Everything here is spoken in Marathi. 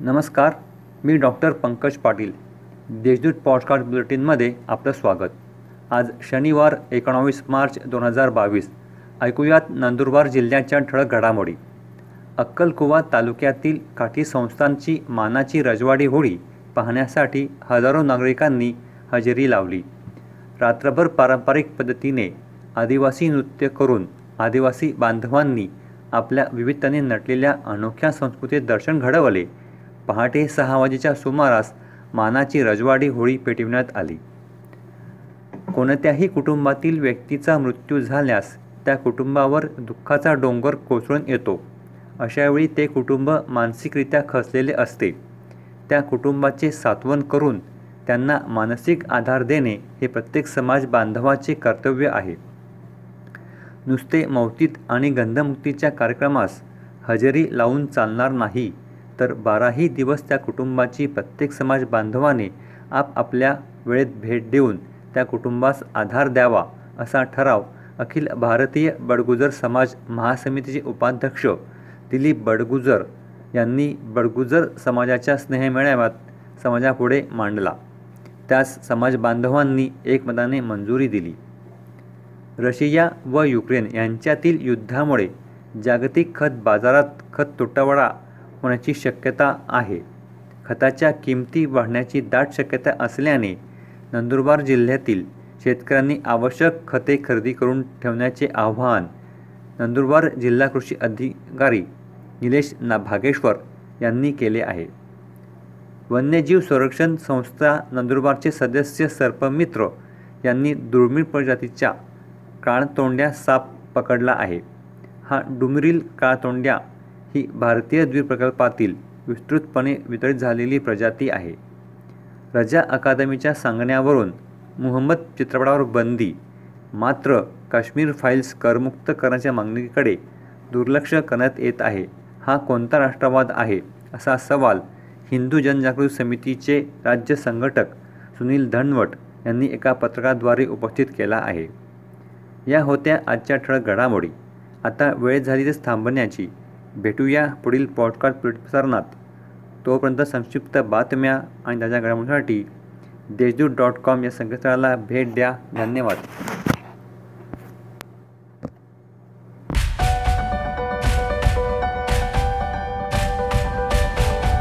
नमस्कार मी डॉक्टर पंकज पाटील. देशदूत पॉडकास्ट बुलेटिनमध्ये आपलं स्वागत. आज शनिवार एकोणावीस मार्च दोन हजार बावीस. ऐकूयात नंदुरबार जिल्ह्याच्या ठळक घडामोडी. अक्कलकुवा तालुक्यातील काठी संस्थांची मानाची रजवाडी होळी पाहण्यासाठी हजारो नागरिकांनी हजेरी लावली. रात्रभर पारंपरिक पद्धतीने आदिवासी नृत्य करून आदिवासी बांधवांनी आपल्या विविधतेने नटलेल्या अनोख्या संस्कृतीत दर्शन घडवले पहाटे सहा वाजेच्या सुमारास मानाची रजवाडी होळी पेटविण्यात आली. कोणत्याही कुटुंबातील व्यक्तीचा मृत्यू झाल्यास त्या कुटुंबावर दुःखाचा डोंगर कोसळून येतो. अशावेळी ते कुटुंब मानसिकरित्या खचलेले असते. त्या कुटुंबाचे सात्वन करून त्यांना मानसिक आधार देणे हे प्रत्येक समाज बांधवाचे कर्तव्य आहे. नुसते मौतीत आणि गंधमुक्तीच्या कार्यक्रमास हजेरी लावून चालणार नाही. तर बाराही दिवस त्या कुटुंबाची प्रत्येक समाज बांधवाने आपापल्या वेळेत भेट देऊन त्या कुटुंबास आधार द्यावा असा ठराव अखिल भारतीय बडगुजर समाज महासमितीचे उपाध्यक्ष दिलीप बडगुजर यांनी बडगुजर समाजाच्या स्नेहमेळाव्यात समाजापुढे मांडला. त्यास समाज बांधवांनी एकमताने मंजुरी दिली. रशिया व युक्रेन यांच्यातील युद्धामुळे जागतिक खत बाजारात खत तुटवडा होण्याची शक्यता आहे. खताच्या किमती वाढण्याची दाट शक्यता असल्याने नंदुरबार जिल्ह्यातील शेतकऱ्यांनी आवश्यक खते खरेदी करून ठेवण्याचे आवाहन नंदुरबार जिल्हा कृषी अधिकारी निलेश ना भागेश्वर यांनी केले आहे. वन्यजीव संरक्षण संस्था नंदुरबारचे सदस्य सर्पमित्र यांनी दुर्मिळ प्रजातीच्या काळतोंड्या साप पकडला आहे. हा डुमरील काळतोंड्या ही भारतीय द्वीपप्रकल्पातील विस्तृतपणे वितरित झालेली प्रजाती आहे. रजा अकादमीच्या सांगण्यावरून मुहम्मद चित्रपटावर बंदी मात्र काश्मीर फाईल्स करमुक्त करण्याच्या मागणीकडे दुर्लक्ष करण्यात येत आहे. हा कोणता राष्ट्रवाद आहे? असा सवाल हिंदू जनजागृती समितीचे राज्य संघटक सुनील धनवट यांनी एका पत्रकाद्वारे उपस्थित केला आहे. या होत्या आजच्या ठळक घडामोडी. आता वेळ झाली तर थांबण्याची. भेटूया पुढील पॉडकास्ट प्रसारणात. तोपर्यंत संक्षिप्त बातम्या आणि ताज्या घडामोडीसाठी देशदूत डॉट कॉम या संकेतस्थळाला भेट द्या. धन्यवाद.